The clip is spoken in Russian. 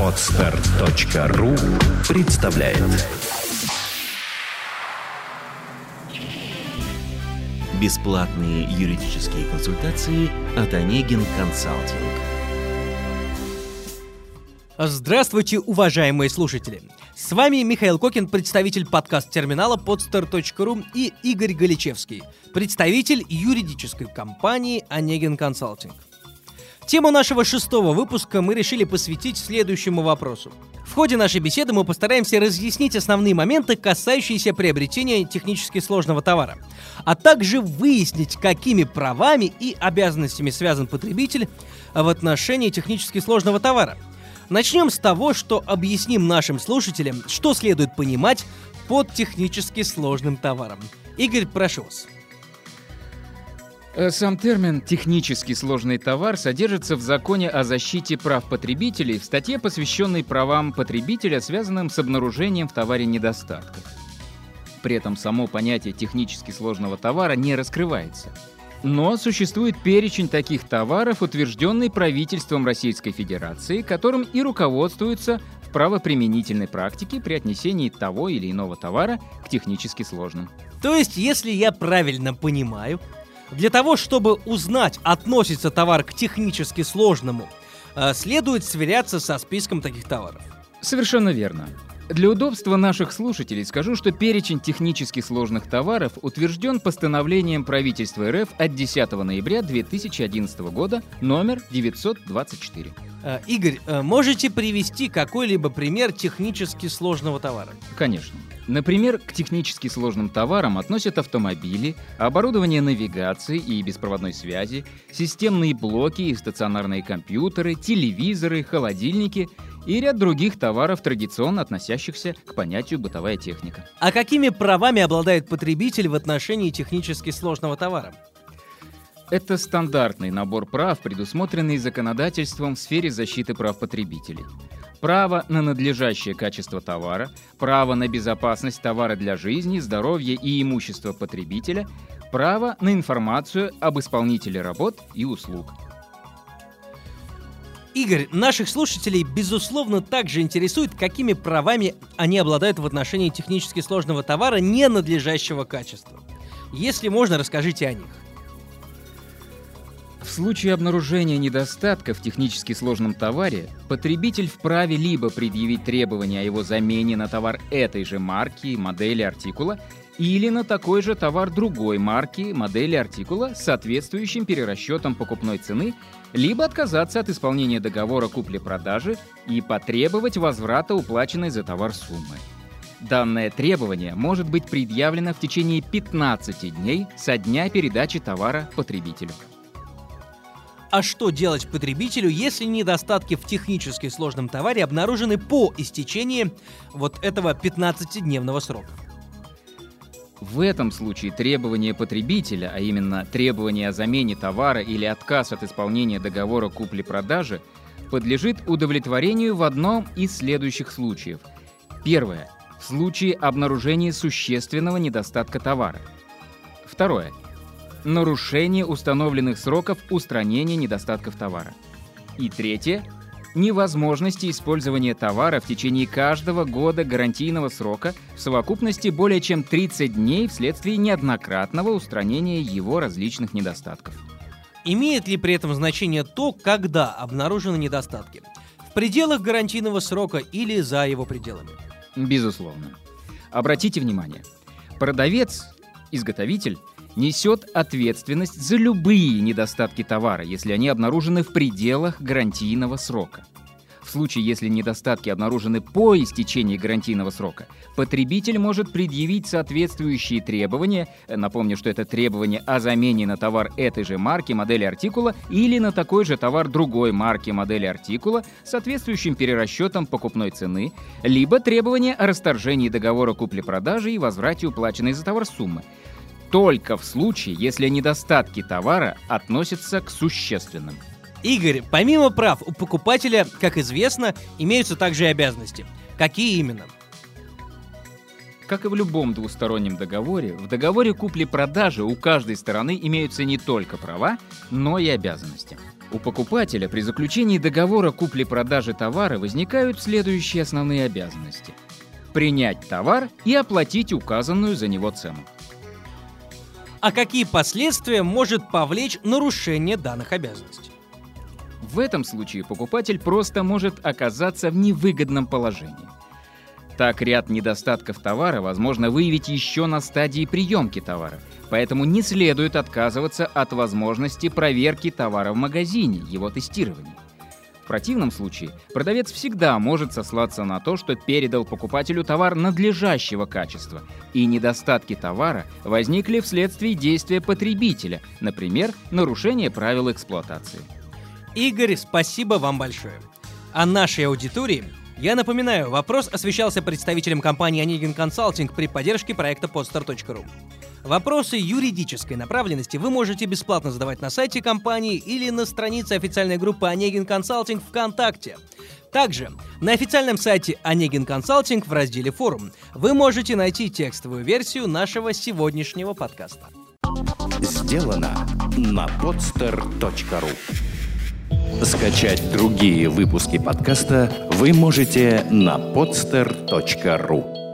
Отстар.ру представляет Бесплатные юридические консультации от Онегин Консалтинг. Здравствуйте, уважаемые слушатели! С вами Михаил Кокин, представитель подкаст-терминала podstar.ru и Игорь Галичевский, представитель юридической компании «Онегин Консалтинг». Тему нашего шестого выпуска мы решили посвятить следующему вопросу. В ходе нашей беседы мы постараемся разъяснить основные моменты, касающиеся приобретения технически сложного товара, а также выяснить, какими правами и обязанностями связан потребитель в отношении технически сложного товара. Начнем с того, что объясним нашим слушателям, что следует понимать под технически сложным товаром. Игорь, прошу вас. Э, сам термин «технически сложный товар» содержится в законе о защите прав потребителей в статье, посвященной правам потребителя, связанным с обнаружением в товаре недостатков. При этом само понятие технически сложного товара не раскрывается. Но существует перечень таких товаров, утвержденный правительством Российской Федерации, которым и руководствуются в правоприменительной практике при отнесении того или иного товара к технически сложным. То есть, если я правильно понимаю, для того, чтобы узнать, относится товар к технически сложному, э, следует сверяться со списком таких товаров. Совершенно верно. Для удобства наших слушателей скажу, что перечень технически сложных товаров утвержден постановлением правительства РФ от 10 ноября 2011 года номер 924. Э, Игорь, э, можете привести какой-либо пример технически сложного товара? Конечно. Например, к технически сложным товарам относят автомобили, оборудование навигации и беспроводной связи, системные блоки и стационарные компьютеры, телевизоры, холодильники и ряд других товаров, традиционно относящихся к понятию бытовая техника. А какими правами обладает потребитель в отношении технически сложного товара? Это стандартный набор прав, предусмотренный законодательством в сфере защиты прав потребителей право на надлежащее качество товара, право на безопасность товара для жизни, здоровья и имущества потребителя, право на информацию об исполнителе работ и услуг. Игорь, наших слушателей, безусловно, также интересует, какими правами они обладают в отношении технически сложного товара ненадлежащего качества. Если можно, расскажите о них. В случае обнаружения недостатка в технически сложном товаре, потребитель вправе либо предъявить требования о его замене на товар этой же марки, модели, артикула, или на такой же товар другой марки, модели, артикула с соответствующим перерасчетом покупной цены, либо отказаться от исполнения договора купли-продажи и потребовать возврата уплаченной за товар суммы. Данное требование может быть предъявлено в течение 15 дней со дня передачи товара потребителю. А что делать потребителю, если недостатки в технически сложном товаре обнаружены по истечении вот этого 15-дневного срока? В этом случае требование потребителя, а именно требование о замене товара или отказ от исполнения договора купли-продажи, подлежит удовлетворению в одном из следующих случаев. Первое. В случае обнаружения существенного недостатка товара. Второе нарушение установленных сроков устранения недостатков товара. И третье – невозможности использования товара в течение каждого года гарантийного срока в совокупности более чем 30 дней вследствие неоднократного устранения его различных недостатков. Имеет ли при этом значение то, когда обнаружены недостатки? В пределах гарантийного срока или за его пределами? Безусловно. Обратите внимание, продавец, изготовитель – несет ответственность за любые недостатки товара, если они обнаружены в пределах гарантийного срока. В случае, если недостатки обнаружены по истечении гарантийного срока, потребитель может предъявить соответствующие требования, напомню, что это требование о замене на товар этой же марки, модели артикула или на такой же товар другой марки, модели артикула с соответствующим перерасчетом покупной цены, либо требование о расторжении договора купли-продажи и возврате уплаченной за товар суммы только в случае, если недостатки товара относятся к существенным. Игорь, помимо прав, у покупателя, как известно, имеются также и обязанности. Какие именно? Как и в любом двустороннем договоре, в договоре купли-продажи у каждой стороны имеются не только права, но и обязанности. У покупателя при заключении договора купли-продажи товара возникают следующие основные обязанности. Принять товар и оплатить указанную за него цену. А какие последствия может повлечь нарушение данных обязанностей? В этом случае покупатель просто может оказаться в невыгодном положении. Так ряд недостатков товара возможно выявить еще на стадии приемки товара, поэтому не следует отказываться от возможности проверки товара в магазине, его тестирования. В противном случае продавец всегда может сослаться на то, что передал покупателю товар надлежащего качества, и недостатки товара возникли вследствие действия потребителя, например, нарушение правил эксплуатации. Игорь, спасибо вам большое. А нашей аудитории я напоминаю, вопрос освещался представителем компании Onegin Consulting при поддержке проекта podstar.ru. Вопросы юридической направленности вы можете бесплатно задавать на сайте компании или на странице официальной группы Onegin Consulting ВКонтакте. Также на официальном сайте Onegin Consulting в разделе «Форум» вы можете найти текстовую версию нашего сегодняшнего подкаста. Сделано на podster.ru Скачать другие выпуски подкаста вы можете на podster.ru